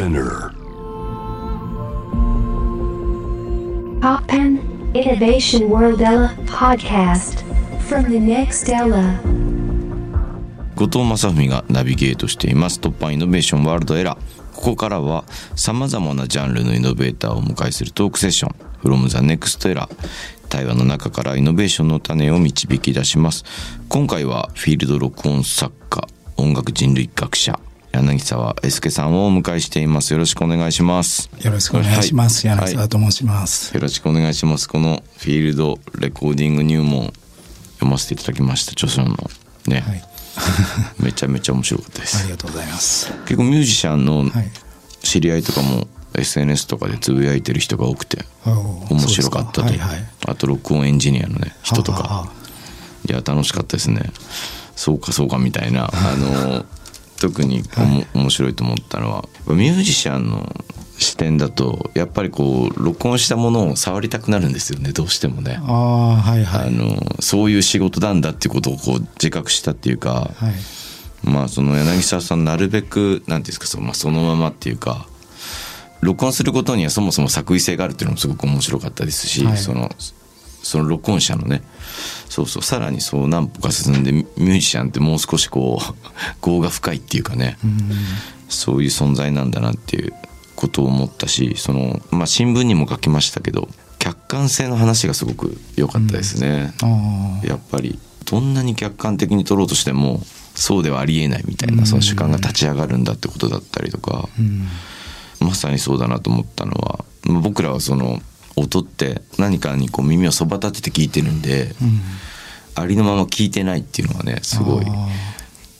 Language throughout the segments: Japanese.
Spinner. Poppen Innovation World Ella podcast. From the next Ella. 後藤正文がナビゲートしています。突破イノベーションワールドエラーここからはさまざまなジャンルのイノベーターをお迎えするトークセッション。From the next era 対話の中からイノベーションの種を導き出します。今回はフィールド録音作家音楽人類学者柳沢エスケさんをお迎えしています。よろしくお願いします。よろしくお願いします。はい。柳沢と申します。よろしくお願いします。このフィールドレコーディング入門読ませていただきました。著書のね、はい。めちゃめちゃ面白かったです。ありがとうございます。結構ミュージシャンのはい。知り合いとかも SNS とかでつぶやいてる人が多くて面白かったとはいはい。あと録音エンジニアのね人とははかはいや楽しかったですね。そうかそうかみたいなあの特におも面白いと思ったのはミュージシャンの視点だとやっぱりこう録音したものを触りたくなるんですよねどうしてもね。ああはいはい。あのそういう仕事なんだっていうことをこう自覚したっていうか、はい。まあその柳沢さんなるべく何ていうんですかその,、まあ、そのままっていうか録音することにはそもそも作為性があるっていうのもすごく面白かったですし、はいそのその録音者のねそうそうさらにそう何歩か進んでミュージシャンってもう少しこう 業が深いっていうかね、そういう存在なんだなっていうことを思ったしその、まあ、新聞にも書きましたけど客観性の話がすごく良かったですね。あやっぱりどんなに客観的に取ろうとしてもそうではありえないみたいなその主観が立ち上がるんだってことだったりとか。まさにそうだなと思ったのはまあ僕らはその音って何かにこう耳をそば立てて聞いてるんでうん。ありのまま聞いてないっていうのがねすごい。あ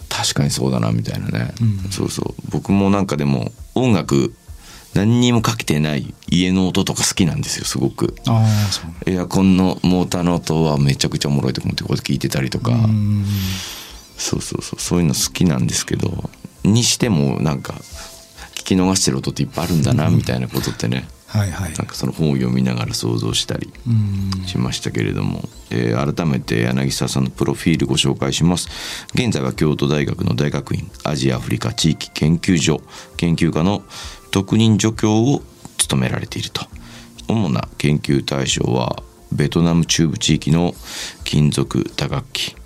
確かにそうだなみたいなね。うん。そうそう。僕もなんかでも音楽何にもかけてない家の音とか好きなんですよすごく。エアコンのモーターの音はめちゃくちゃおもろいと思ってこうやって聞いてたりとか、うん。そうそうそう。そういうの好きなんですけどにしてもなんか聞き逃してる音っていっぱいあるんだなみたいなことってねはいはい。なん。かその本を読みながら想像したりうん。しましたけれども、えー改めて柳沢さんのプロフィールご紹介します。現在は京都大学の大学院アジアアフリカ地域研究所研究科の特任助教を務められていると。主な研究対象はベトナム中部地域の金属打楽器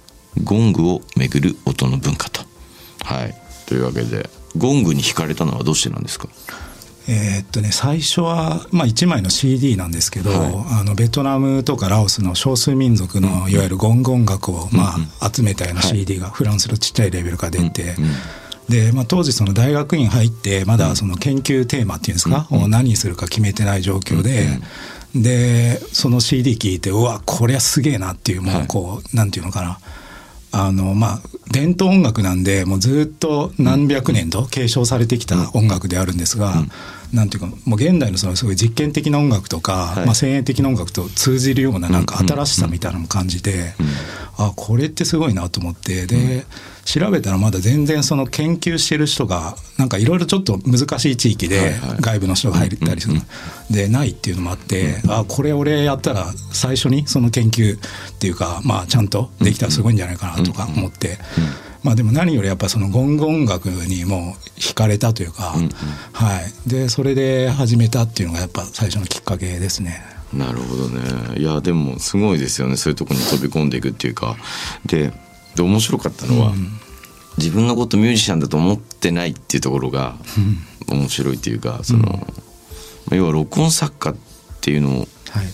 ゴングをめぐる音の文化と。はい。というわけでゴングに惹かれたのはどうしてなんですか？えーっとね最初は、まあ、1枚の CD なんですけど、はあのベトナムとかラオスの少数民族のいわゆるゴンゴン楽を、まあ、集めたような CD がフランスのちっちゃいレベルから出て、で、まあ、当時その大学院入ってまだその研究テーマっていうんですか、を何するか決めてない状況で、でその CD 聞いてうわこりゃすげえなっていうもうこう、なんていうのかなあのまあ伝統音楽なんでもうずっと何百年と継承されてきた音楽であるんですが、なんていうかもう現代のそのすごい実験的な音楽とか、はい。まあ、先鋭的な音楽と通じるようななんか新しさみたいなのも感じて、あこれってすごいなと思ってで、調べたらまだ全然その研究してる人がなんかいろいろちょっと難しい地域で外部の人が入ったりする、でないっていうのもあって、あこれ俺やったら最初にその研究っていうかまあちゃんとできたらすごいんじゃないかなとか思って、まあでも何よりやっぱそのゴンゴン楽にもう惹かれたというか、はい。でそれで始めたっていうのがやっぱ最初のきっかけですね。なるほどね。いやでもすごいですよね。そういうところに飛び込んでいくっていうか。でで面白かったのは、自分のことミュージシャンだと思ってないっていうところが面白いっていうかその、まあ要は録音作家っていうのをはい、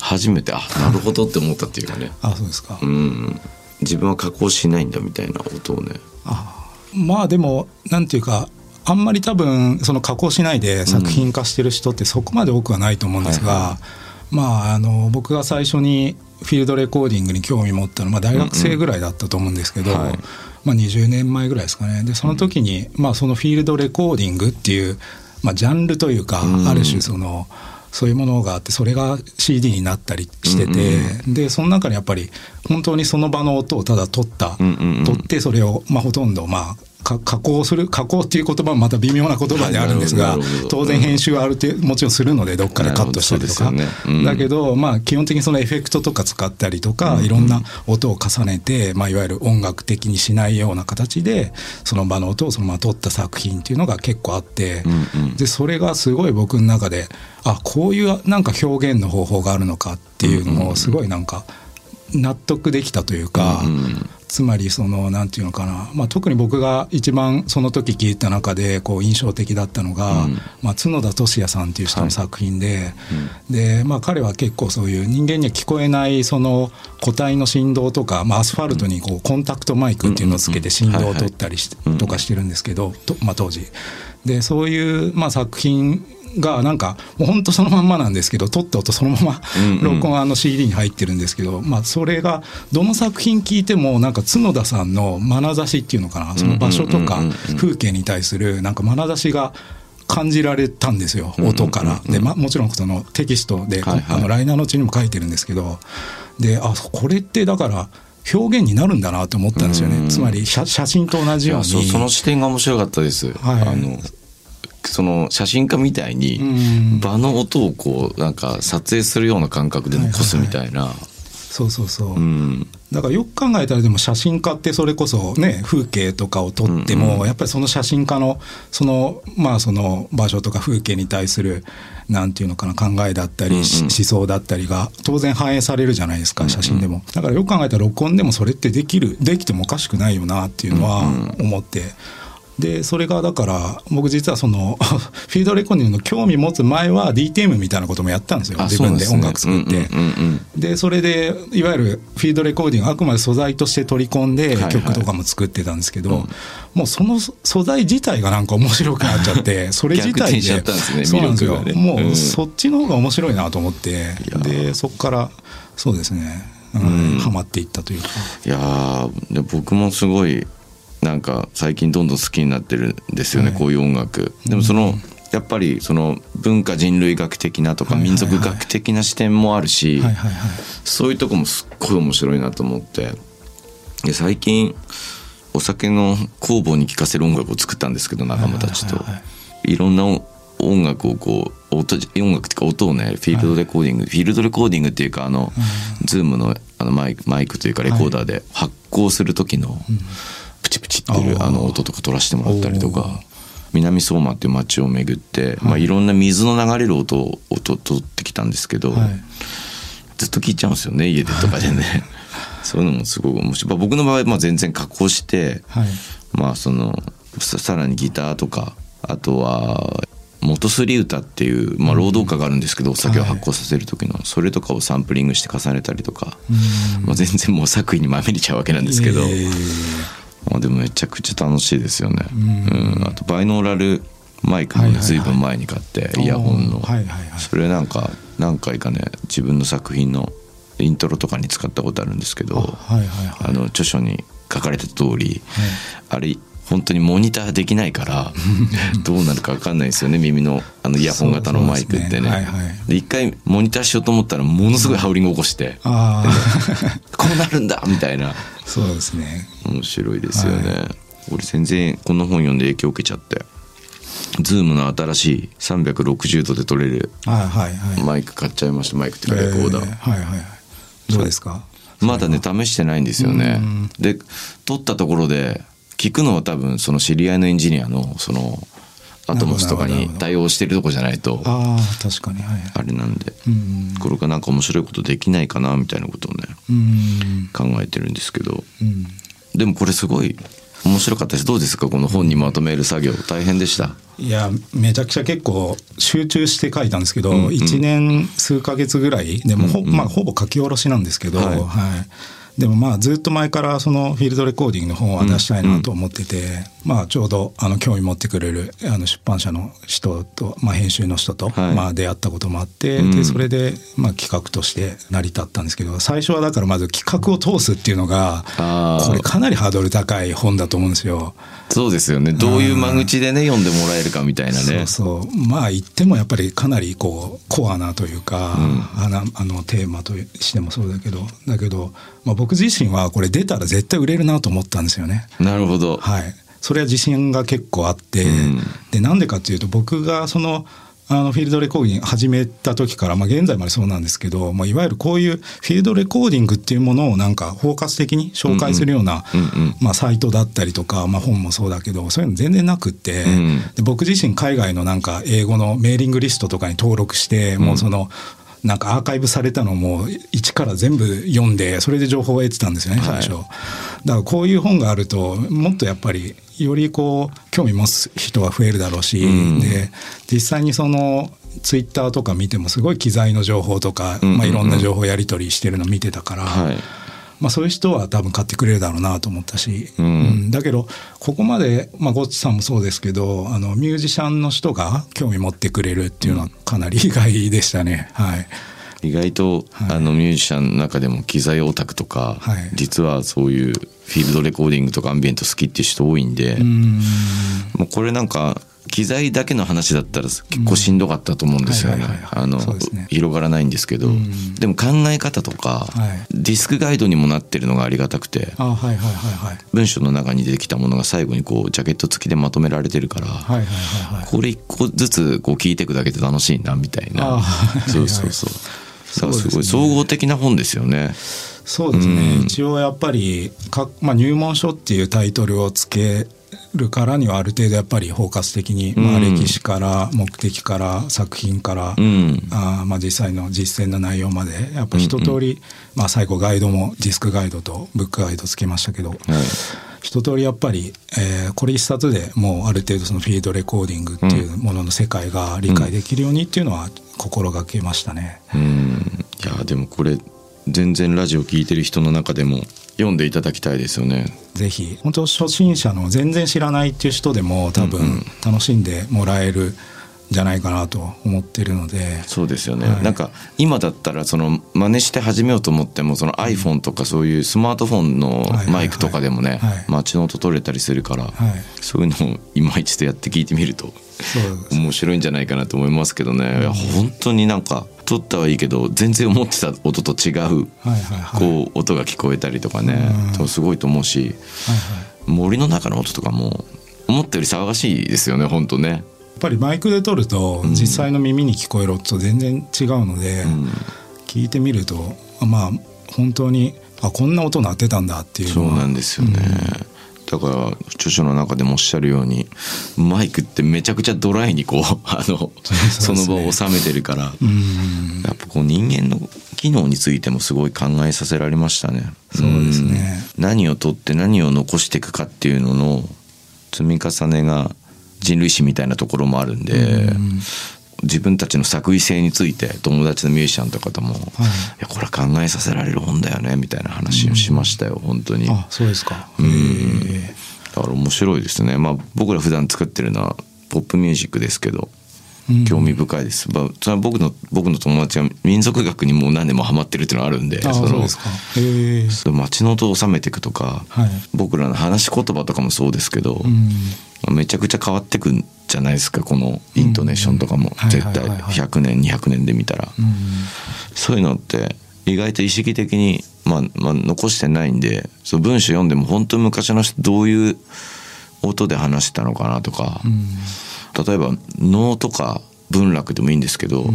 初めてあなるほどって思ったっていうかね。あそうですか、うん。自分は加工しないんだみたいな音をね。あまあでもなんていうかあんまり多分その加工しないで作品化してる人ってそこまで多くはないと思うんですが、はいはまああの僕が最初にフィールドレコーディングに興味持ったのは、まあ、大学生ぐらいだったと思うんですけど、うんうん。はい。まあ、20年前ぐらいですかね。でその時に、まあ、そのフィールドレコーディングっていう、まあ、ジャンルというか、うん。ある種そのそういうものがあってそれが CD になったりしてて、でその中にやっぱり本当にその場の音をただ取った、うんうんうん。取ってそれを、まあ、ほとんどまあか加工する加工っていう言葉もまた微妙な言葉であるんですが、当然編集はある程度もちろんするのでどっかでカットしたりとか、ね。うん。だけどまあ基本的にそのエフェクトとか使ったりとか、いろんな音を重ねて、まあ、いわゆる音楽的にしないような形でその場の音をそのまま撮った作品っていうのが結構あって、うんうん。でそれがすごい僕の中であこういうなんか表現の方法があるのかっていうのをすごいなんか納得できたというか、うんうんつまりそのなんていうのかな、まあ、特に僕が一番その時聞いた中でこう印象的だったのが、うん。まあ、角田俊也さんっていう人の作品で,、でまあ、彼は結構そういう人間には聞こえないその個体の振動とか、まあ、アスファルトにこうコンタクトマイクっていうのをつけて振動を取ったりしとかしてるんですけど、とまあ、当時。でそういう、まあ、作品がなんかもう本当そのまんまなんですけど撮った音そのまま録音あの CD に入ってるんですけど、まあ、それがどの作品聞いてもなんか角田さんの眼差しっていうのかなその場所とか風景に対するなんか眼差しが感じられたんですよ音から。で、ま、もちろんそのテキストで、はいはい。あのライナーのうちにも書いてるんですけどであこれってだから表現になるんだなと思ったんですよね。うんつまり写写真と同じように。その視点が面白かったです、はい。あのその写真家みたいにうん。場の音をこうなんか撮影するような感覚で残すみたいな、そうそうそう。うん。だからよく考えたらでも写真家ってそれこそね風景とかを撮っても、うんうん。やっぱりその写真家のそのまあその場所とか風景に対するなんていうのかな考えだったり、うんうん。し思想だったりが当然反映されるじゃないですか写真でも、だからよく考えたら録音でもそれってできるできてもおかしくないよなっていうのは思って。でそれがだから僕実はその フィードレコーディングの興味持つ前は DTM みたいなこともやったんですよ。あ自分で音楽作って。うんうんうんうん。でそれでいわゆるフィードレコーディングあくまで素材として取り込んではいはい。曲とかも作ってたんですけど、もうその素材自体がなんか面白くなっちゃって それ自体で逆転しちゃったんですねそうなんですよ、ね。もうん。うそっちの方が面白いなと思ってやでそこからそうですね、うん。ハマっていったというか。いや僕もすごいなんか最近どんどん好きになってるんですよね、はい。こういう音楽。でもその、やっぱりその文化人類学的なとか民族学的な視点もあるし、そういうとこもすっごい面白いなと思って。で最近お酒の工房に聴かせる音楽を作ったんですけど仲間たちと、はいろんな音楽をこう音音楽っていうか音をねフィールドレコーディング、フィールドレコーディングっていうかあの、ズームのあのマイクマイクというかレコーダーで発酵する時のプチプチっていうあの音とか取らせてもらったりとか南相馬っていう街を巡って、まあ、いろんな水の流れる音を音取ってきたんですけど、はい。ずっと聞いちゃうんですよね家でとかでね。そういうのもすごく面白い、まあ、僕の場合はまあ全然加工して、はい。まあそのささらにギターとかあとは酛すり唄っていう、まあ、労働歌があるんですけど、お酒を発酵させる時の、それとかをサンプリングして重ねたりとか、まあ、全然もう作品にまみれちゃうわけなんですけど、えーまあ、でもめちゃくちゃ楽しいですよね、うん。あとバイノーラルマイクもね随分前に買って、イヤホンの、それなんか何回かね自分の作品のイントロとかに使ったことあるんですけどはいはいはい。あの著書に書かれた通り、あれ本当にモニターできないから どうなるか分かんないですよね耳のあのイヤホン型のマイクってね。ねはいはい。で一回モニターしようと思ったらものすごいハウリング起こして、あ こうなるんだみたいな。あそうですね。面白いですよね。俺全然この本読んで影響受けちゃって。ズームの新しい360度で撮れるはいはいはい。マイク買っちゃいました。マイクっていうかレコーダー、えはいはいはい。どうですか？まだね試してないんですよね。うん。で撮ったところで聞くのは多分その知り合いのエンジニアのそのアトモスとかに対応してるとこじゃないとああ確かにはいあれなんでうん。これがなんか面白いことできないかなみたいなことをねうん。考えてるんですけど。うん。でもこれすごい面白かったです。どうですか？この本にまとめる作業。大変でした。いやめちゃくちゃ結構集中して書いたんですけど、うんうん。1年数ヶ月ぐらいでもほ,、うんうん。まあ、ほぼ書き下ろしなんですけど、はい。はい、でもまあずっと前からそのフィールドレコーディングの本は出したいなと思ってて、まあちょうどあの興味持ってくれるあの出版社の人と、まあ、編集の人と、はい。まあ出会ったこともあって、うん。でそれでまあ企画として成り立ったんですけど最初はだからまず企画を通すっていうのがこれかなりハードル高い本だと思うんですよ。そうですよね。どういう間口でね読んでもらえるかみたいなね。そうそう。まあ言ってもやっぱりかなりこうコアなというか、あのあのテーマとしてもそうだけどだけど、まあ、僕自身はこれ出たら絶対売れるなと思ったんですよね。なるほど。はい。それは自信が結構あって、うん。でなんでかっていうと僕がそのあのフィールドレコーディング始めた時から、まあ、現在までそうなんですけど、まあ、いわゆるこういうフィールドレコーディングっていうものをなんか包括的に紹介するような、うんうんまあ、サイトだったりとか、まあ、本もそうだけどそういうの全然なくって、うん。で僕自身海外のなんか英語のメーリングリストとかに登録して、もうそのなんかアーカイブされたのも一から全部読んでそれで情報を得てたんですよね最初、はいだからこういう本があるともっとやっぱりよりこう興味持つ人が増えるだろうし、うん。で実際にそのツイッターとか見てもすごい機材の情報とか、まあ、いろんな情報やり取りしてるの見てたから、はいまあ、そういう人は多分買ってくれるだろうなと思ったし、うん。だけどここまで、まあ、ゴッチさんもそうですけどあのミュージシャンの人が興味持ってくれるっていうのはかなり意外でしたね。はい。意外と、はい。あのミュージシャンの中でも機材オタクとか、はい。実はそういうフィールドレコーディングとかアンビエント好きっていう人多いんで、うん。もうこれなんか機材だけの話だったら結構しんどかったと思うんですよね。あの広がらないんですけど、ん。でも考え方とか、はい。ディスクガイドにもなってるのがありがたくてあはいはいはいはい。文章の中に出てきたものが最後にこうジャケット付きでまとめられてるから、はいはいはいはい。これ一個ずつこう聞いていくだけで楽しいなみたいな。そうそうそう。だからすごい総合的な本ですよね。そうですね、うん。一応やっぱりか、まあ、入門書っていうタイトルをつけるからにはある程度やっぱり包括的に、まあ、うん歴史から目的から作品から、うん。あーまあ、実際の実践の内容までやっぱ一通り、まあ、最後ガイドもディスクガイドとブックガイドつけましたけど、はい。一通りやっぱり、えーこれ一冊でもうある程度そのフィールドレコーディングっていうものの世界が理解できるようにっていうのは心がけましたね。うん。いやでもこれ全然ラジオ聞いてる人の中でも読んでいただきたいですよね。ぜひ。本当初心者の全然知らないっていう人でも多分ん楽しんでもらえるんじゃないかなと思ってるので、そうですよね、はい。なんか今だったらその真似して始めようと思ってもその iPhone とかそういうスマートフォンのはいマイクとかでもねはい。街の音取れたりするから、はい、そういうのを今一度やって聞いてみると面白いんじゃないかなと思いますけどね、本当になんか撮ったはいいけど全然思ってた音と違うこう音が聞こえたりとかね。すごいと思うしはいはい。森の中の音とかも思ったより騒がしいですよね本当ね。やっぱりマイクで撮るとん。実際の耳に聞こえる音と全然違うので、うん。聞いてみるとまあ本当にあこんな音鳴ってたんだっていうそうなんですよね、だから著書の中でもおっしゃるようにマイクってめちゃくちゃドライにこう あのその場を収めてるから、うん。やっぱこう人間の機能についてもすごい考えさせられましたね。そうですね。うん。何を取って何を残していくかっていうのの積み重ねが人類史みたいなところもあるんで、うん自分たちの作為性について友達のミュージシャンとかとも、い、やこれは考えさせられる本だよねみたいな話をしましたよ、本当に。あそうですか。うん。だから面白いですね。まあ僕ら普段作ってるのはポップミュージックですけどうん。興味深いです、まあ、それは僕の僕の友達が民族学にもう何年もハマってるっていうのがあるんであそのそうですか。へえ。その街の音を収めていくとか、はい。僕らの話し言葉とかもそうですけど、うんめちゃくちゃ変わってくんじゃないですかこのイントネーションとかも、うん絶対はいはいはいはい。100年200年で見たら、うんそういうのって意外と意識的に、まあまあ、残してないんでそう文章読んでも本当に昔の人どういう音で話してたのかなとか、うん。例えば能とか文楽でもいいんですけど、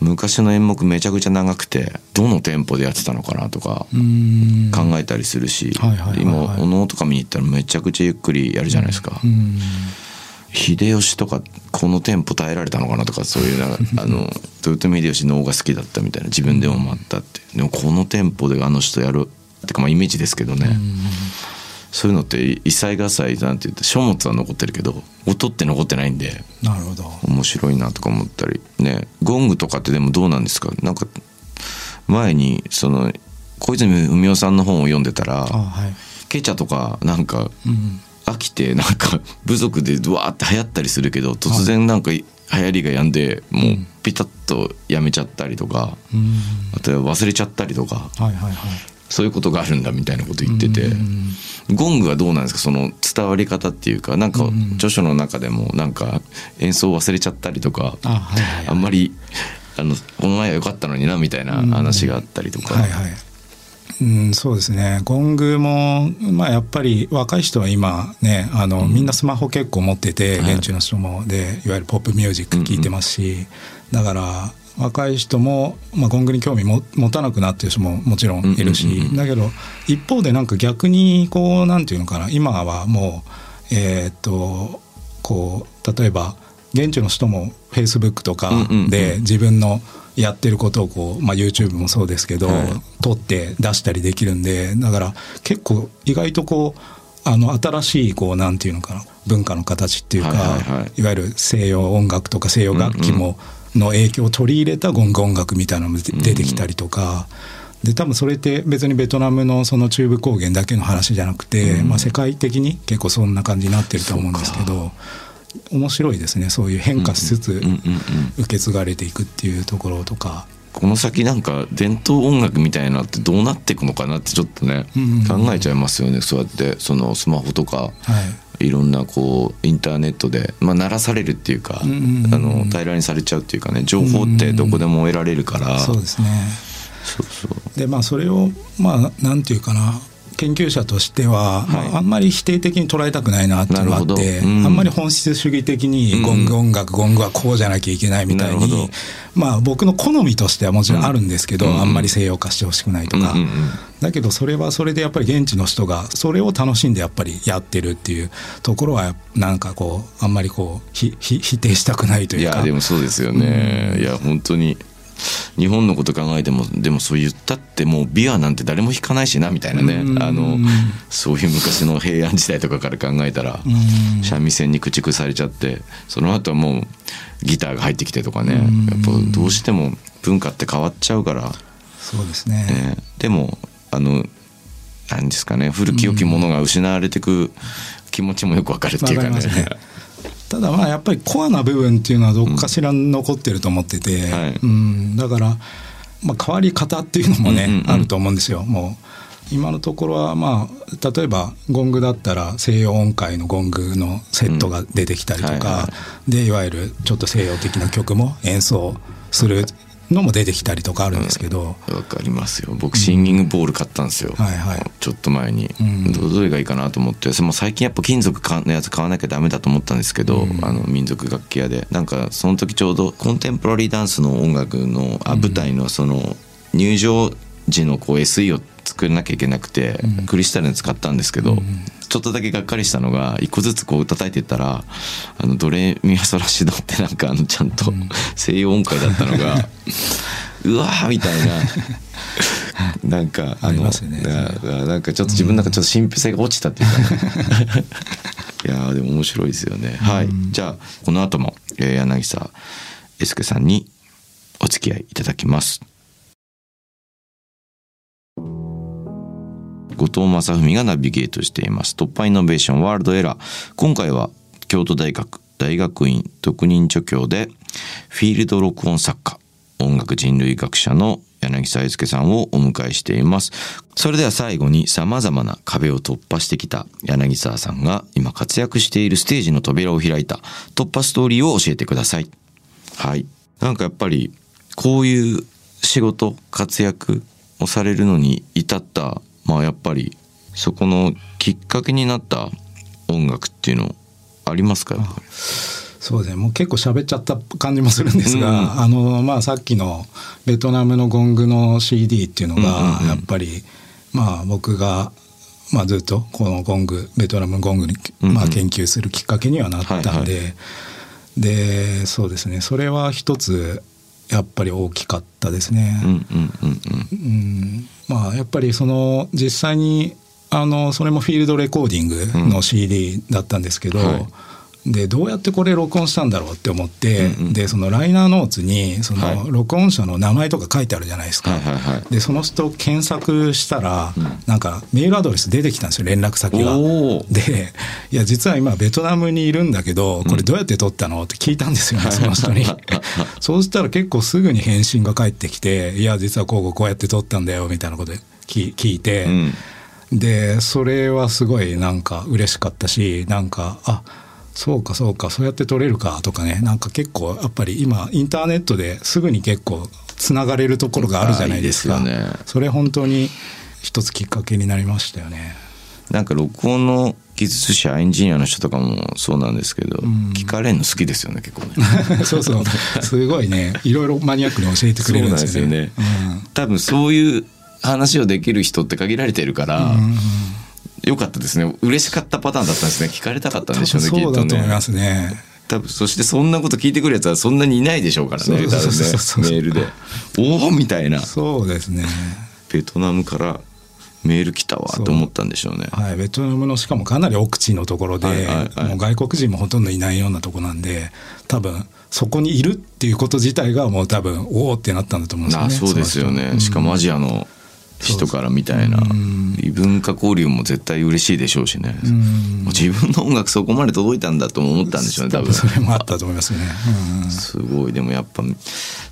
昔の演目めちゃくちゃ長くてどのテンポでやってたのかなとかうん。考えたりするし、はいはいはいはい。今お能とか見に行ったらめちゃくちゃゆっくりやるじゃないですか。うん。秀吉とかこのテンポ耐えられたのかなとかそういうな あの豊臣秀吉能が好きだったみたいな自分でも思ったって。でもこのテンポであの人やるってかまあイメージですけどね、そういうのって異彩合祭なんて言って書物は残ってるけど音って残ってないんでなるほど。面白いなとか思ったり。ね。ゴングとかってでもどうなんですか？なんか前にその小泉文雄さんの本を読んでたらあはい。ケチャとかなんかうん。飽きてなんか 部族でドワーって流行ったりするけど突然なんか流行りが止んでもうピタッとやめちゃったりとかうん。あとは忘れちゃったりとか。はいはいはいそういうことがあるんだみたいなこと言ってて。うんゴングはどうなんですか？その伝わり方っていうかなんかうん。著書の中でもなんか演奏忘れちゃったりとかあはいはいはい。あんまりあのこの前は良かったのになみたいな話があったりとか、はいはい。うん、そうですね。ゴングも、まあ、やっぱり若い人は今ねあの、みんなスマホ結構持っててはい。現地の人も、でいわゆるポップミュージック聴いてますし、だから若い人も、まあ、ゴングに興味も持たなくなってる人ももちろんいるし、だけど一方でなんか逆にこうなんていうのかな今はもうえーっとこう例えば現地の人もフェイスブックとかで自分のやってることをこう、まあ、YouTube もそうですけど、はい。撮って出したりできるんでだから結構意外とこうあの新しいこうなんていうのかな文化の形っていうか、いわゆる西洋音楽とか西洋楽器も、の影響を取り入れたゴング音楽みたいなのも出出てきたりとか。で多分それって別にベトナムのその中部高原だけの話じゃなくて、まあ、世界的に結構そんな感じになってると思うんですけど面白いですね。そういう変化しつつ受け継がれていくっていうところとか。この先なんか伝統音楽みたいなのってどうなっていくのかなってちょっとね、考えちゃいますよね。そうやってそのスマホとかはいいろんなこうインターネットで、まあ、鳴らされるっていうか、あの平らにされちゃうっていうかね情報ってどこでも得られるから、そうですね。そうそう。でまあそれをまあなんていうかな研究者としては、はい。まあ、あんまり否定的に捉えたくないなっていうのがあって、うん。あんまり本質主義的にゴング音楽、ゴングはこうじゃなきゃいけないみたいにまあ僕の好みとしてはもちろんあるんですけど、うんあんまり西洋化してほしくないとか、うんうんうん。だけどそれはそれでやっぱり現地の人がそれを楽しんでやっぱりやってるっていうところはなんかこうあんまりこうひひ 否定したくないといいうか。やでもそうですよね、いや本当に日本のこと考えてもでもそう言ったってもうビアなんて誰も弾かないしなみたいなね、うん。あのそういう昔の平安時代とかから考えたら、うん。三味線に駆逐されちゃってその後はもうギターが入ってきてとかね、うん。やっぱどうしても文化って変わっちゃうから、そうですね。ね、でもあの何ですかね。古き良きものが失われてく気持ちもよくわかるっていうかねただまあやっぱりコアな部分っていうのはどっかしら残ってると思ってて、はい。うん、だから、まあ、変わり方っていうのもね、うんうんうん。あると思うんですよ。もう今のところはまあ例えばゴングだったら西洋音階のゴングのセットが出てきたりとか、でいわゆるちょっと西洋的な曲も演奏するのも出てきたりとかあるんですけど、わかりますよ。僕シンギングボール買ったんですよ、はいはい。ちょっと前に、うん。どどれがいいかなと思って。それも最近やっぱ金属のやつ買わなきゃダメだと思ったんですけど、あの民族楽器屋で。なんかその時ちょうどコンテンポラリーダンスの音楽のあ舞台のその入場時のこう SE を作らなきゃいけなくて、クリスタルに使ったんですけど、ちょっとだけがっかりしたのが一個ずつこう叩いてったらあのドレミファソラシドってなんかあのちゃんと西洋音階だったのが、うわーみたいな。なんかありますよね。ななんかちょっと自分の中ちょっと神秘性が落ちたっていうか、ね、いやーでも面白いですよね、はい。じゃあこの後も、えー柳沢英介さんにお付き合いいただきます後藤正文がナビゲートしています。突破イノベーションワールドエラー。今回は京都大学大学院特任助教でフィールド録音作家音楽人類学者の柳沢介さんをお迎えしています。それでは最後に様々な壁を突破してきた柳沢さんが今活躍しているステージの扉を開いた。突破ストーリーを教えてください。はい。なんかやっぱりこういう仕事活躍をされるのに至ったまあやっぱりそこのきっかけになった音楽っていうのありますか？そうですね。もう結構喋っちゃった感じもするんですが、うんあのまあさっきのベトナムのゴングの CD っていうのうんうんうん。がやっぱり、まあ僕が、まあ、ずっとこのゴングベトナムゴングに、うんうん。まあ、研究するきっかけにはなったんで、はいはでそうですね。それは一つやっぱり大きかったですね。うんうんうんうん。うんまあやっぱりその実際にあのそれもフィールドレコーディングの CD だったんですけど、はいでどうやってこれ録音したんだろうって思って、うんうんでそのライナーノーツにそはいの録音者の名前とか書いてあるじゃないですか。はいはいはいでその人検索したら、なんかメールアドレス出てきたんですよ連絡先が。で「いや実は今ベトナムにいるんだけどこれどうやって撮ったの?」って聞いたんですよね、その人に。そうしたら結構すぐに返信が返ってきて「いや実はこうこうこうやって撮ったんだよ」みたいなことで聞聞いて、うんでそれはすごいなんか嬉しかったしなんかあそうかそうかそうやって撮れるかとかね。なんか結構やっぱり今インターネットですぐに結構つながれるところがあるじゃないですか。ね。それ本当に一つきっかけになりましたよね。なんか録音の技術者エンジニアの人とかもそうなんですけど、ん。聞かれるの好きですよね結構ね。そうそう。すごいね。いろいろマニアックに教えてくれるんですよね。そうなん多分そういう話をできる人って限られてるから、うんうんよかったですね。嬉しかったパターンだったんですね。聞かれたかったんでしょうね多分そうだと思いまきっすね。多分そしてそんなこと聞いてくるやつはそんなにいないでしょうからねメールで「おお!」みたいな。そうですね。ベトナムからメール来たわと思ったんでしょうね。はい、ベトナムのしかもかなり奥地のところで、はいはいはい。もう外国人もほとんどいないようなとこなんで多分そこにいるっていうこと自体がもう多分おおってなったんだと思うんですよね。あそうですよね。しかもアジアの人からみたいな。うん。異文化交流も絶対嬉しいでしょうしね。う自分の音楽そこまで届いたんだとも思ったんでしょうね多分。それもあったと思いますね。すごい。でもやっぱ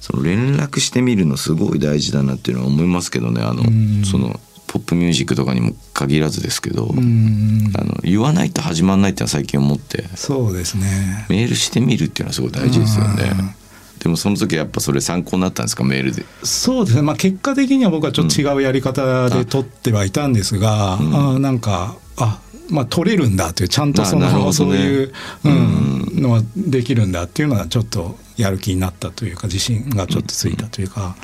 その連絡してみるのすごい大事だなっていうのは思いますけどね。あのん。そのポップミュージックとかにも限らずですけど、うん。あの言わないと始まんないっていうのは最近思って。そうですね。メールしてみるっていうのはすごい大事ですよね。うんでもその時はやっぱそれ参考になったんですか？メールで。そうですね、まあ、結果的には僕はちょっと違うやり方で取ってはいたんですが、うん。あーなんかあまあ取れるんだというちゃんとその、ね。そういう、うんのはできるんだっていうのはちょっとやる気になったというか自信がちょっとついたというか、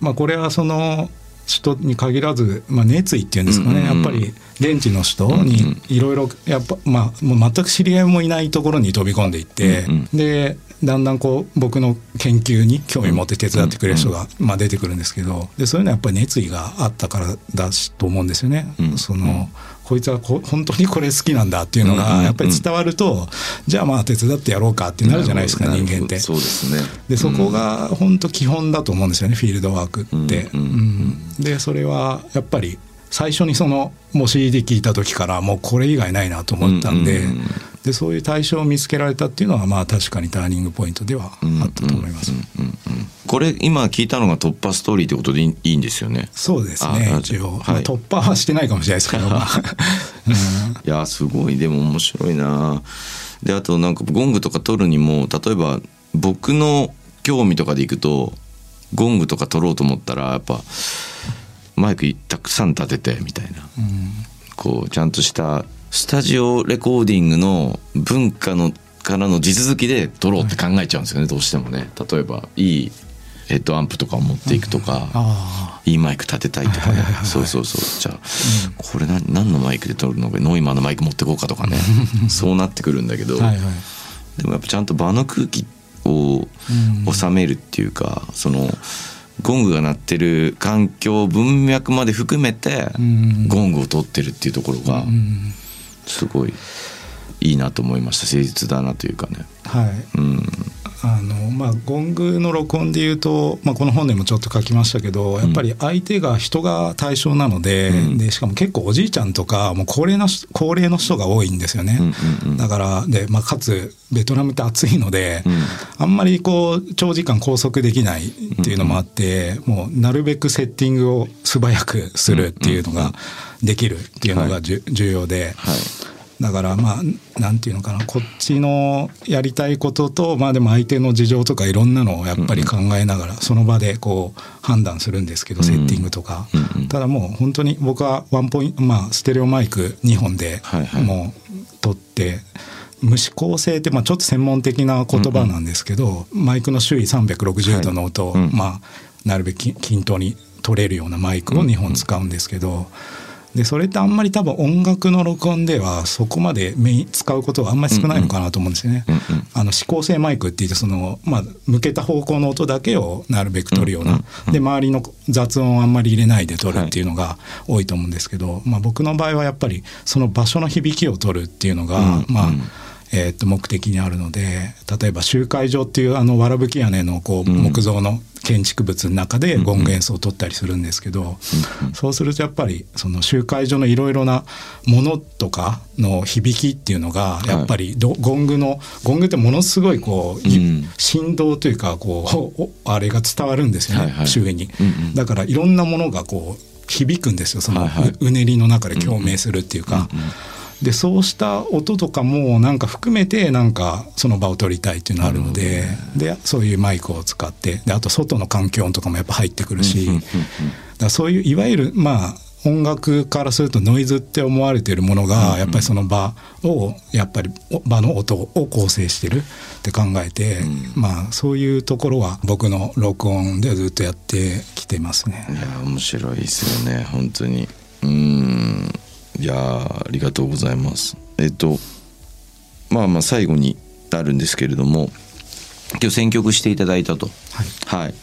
まあこれはその人に限らず、まあ、熱意っていうんですかね、やっぱり現地の人にいろいろやっぱまあもう全く知り合いもいないところに飛び込んでいって、うんうん。でだんだんこう僕の研究に興味持って手伝ってくれる人が、まあ、出てくるんですけどでそういうのはやっぱり熱意があったからだしと思うんですよね。うん。そのこいつはこ本当にこれ好きなんだっていうのがやっぱり伝わると、じゃあまあ手伝ってやろうかってなるじゃないですか人間って。そうですね。でそこが本当基本だと思うんですよねフィールドワークって。でそれはやっぱり最初にそのもう CD 聞いた時からもうこれ以外ないなと思ったんで,、うんうんうん。でそういう対象を見つけられたっていうのはまあ確かにターニングポイントではあったと思います。うんうんうんこれ今聞いたのが突破ストーリーってことでいいんですよね。そうですね。一応、はい。まあ、突破はしてないかもしれないですけど、いやすごいでも面白いな。であとなんかゴングとか取るにも例えば僕の興味とかでいくとゴングとか取ろうと思ったらやっぱマイクたくさん立ててみたいな。こうちゃんとしたスタジオレコーディングの文化のからの地続きで撮ろうって考えちゃうんですよね、どうしてもね。例えばいいヘッドアンプとかを持っていくとか、あいいマイク立てたいとかね。そうそうそう。じゃあ、これ何何のマイクで撮るのかノイマーのマイク持ってこうかとかね。そうなってくるんだけど、でもやっぱちゃんと場の空気をうん。収めるっていうか、そのゴングが鳴ってる環境文脈まで含めて、うん。ゴングを取ってるっていうところがうん。すごいいいなと思いました。誠実だなというかね。はい。うんあのまあ、ゴングの録音で言うと、まあ、この本でもちょっと書きましたけど、やっぱり相手が人が対象なので,、うん。でしかも結構おじいちゃんとかもう高齢な人高齢の人が多いんですよね、うんうんうん。だからで、まあ、かつベトナムって暑いので、うん。あんまりこう長時間拘束できないっていうのもあって、もうなるべくセッティングを素早くするっていうのができるっていうのがじゅ、重要で。はいだからまあなんていうのかな。こっちのやりたいこととまあでも相手の事情とかいろんなのをやっぱり考えながらその場でこう判断するんですけどセッティングとか。ただもう本当に僕はワンポイントまあステレオマイク2本でもう取って無指向性ってまあちょっと専門的な言葉なんですけどマイクの周囲360度の音をはい。うん。まあなるべく均等に取れるようなマイクを2本使うんですけど、でそれってあんまり多分音楽の録音ではそこまで使うことはあんまり少ないのかなと思うんですよね。うんうんあの指向性マイクって言ってその、まあ、向けた方向の音だけをなるべく取るような、で周りの雑音をあんまり入れないで取るっていうのが多いと思うんですけど、まあ、僕の場合はやっぱりその場所の響きを取るっていうのが、うんまあうんえー、と目的にあるので例えば集会場っていうあのわらぶき屋根のこううん。木造の建築物の中でゴング演奏を取ったりするんですけど、そうするとやっぱりその集会所のいろいろなものとかの響きっていうのがやっぱりど、ゴングのゴングってものすごいこう、いうん。振動というかこうおあれが伝わるんですよね、はいはい。周囲に、うんうん。だからいろんなものがこう響くんですよそのはいはい。ううねりの中で共鳴するっていうか。でそうした音とかもなんか含めてなんかその場を取りたいっていうのがあるのででそういうマイクを使ってであと外の環境音とかもやっぱ入ってくるし、だそういういわゆるまあ音楽からするとノイズって思われているものが、やっぱりその場をやっぱり場の音を構成してるって考えて、まあそういうところは僕の録音でずっとやってきてますね。いや面白いですよね本当に。うんいやありがとうございます。えっとまあまあ最後になるんですけれども今日選曲していただいたと。はい。はい、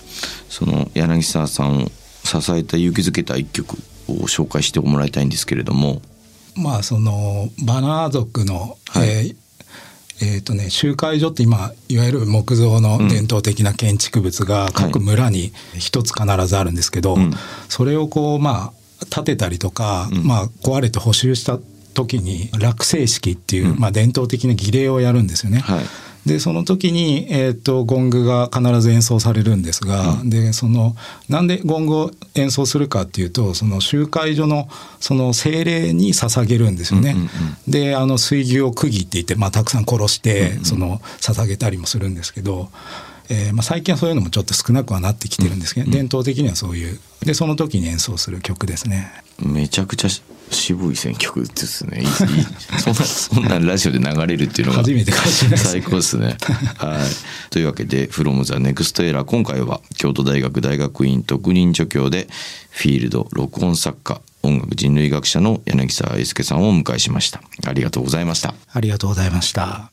その柳沢さんを支えた勇気づけた一曲を紹介してもらいたいんですけれども。まあそのバナー族の、はい。えーえーとね、集会所って今いわゆる木造の伝統的な建築物が各村に一つ必ずあるんですけど、ん。それをこうまあ建てたりとか、まあ、壊れて補修した時に落成式っていう、まあ、伝統的な儀礼をやるんですよね。はいでその時に、えー、とゴングが必ず演奏されるんですが、でそのなんでゴングを演奏するかっていうとその集会所のその精霊に捧げるんですよね。であの水牛を釘って言って、まあ、たくさん殺して、その捧げたりもするんですけど。えーまあ、最近はそういうのもちょっと少なくはなってきてるんですけど、伝統的にはそういう。でその時に演奏する曲ですね。めちゃくちゃ渋い選曲ですね。そんなそんなラジオで流れるっていうのが初めてかもしれない最高ですね。はい。というわけで「from the next era」今回は京都大学大学院特任助教でフィールド録音作家音楽人類学者の柳沢英介さんをお迎えしました。ありがとうございました。ありがとうございました。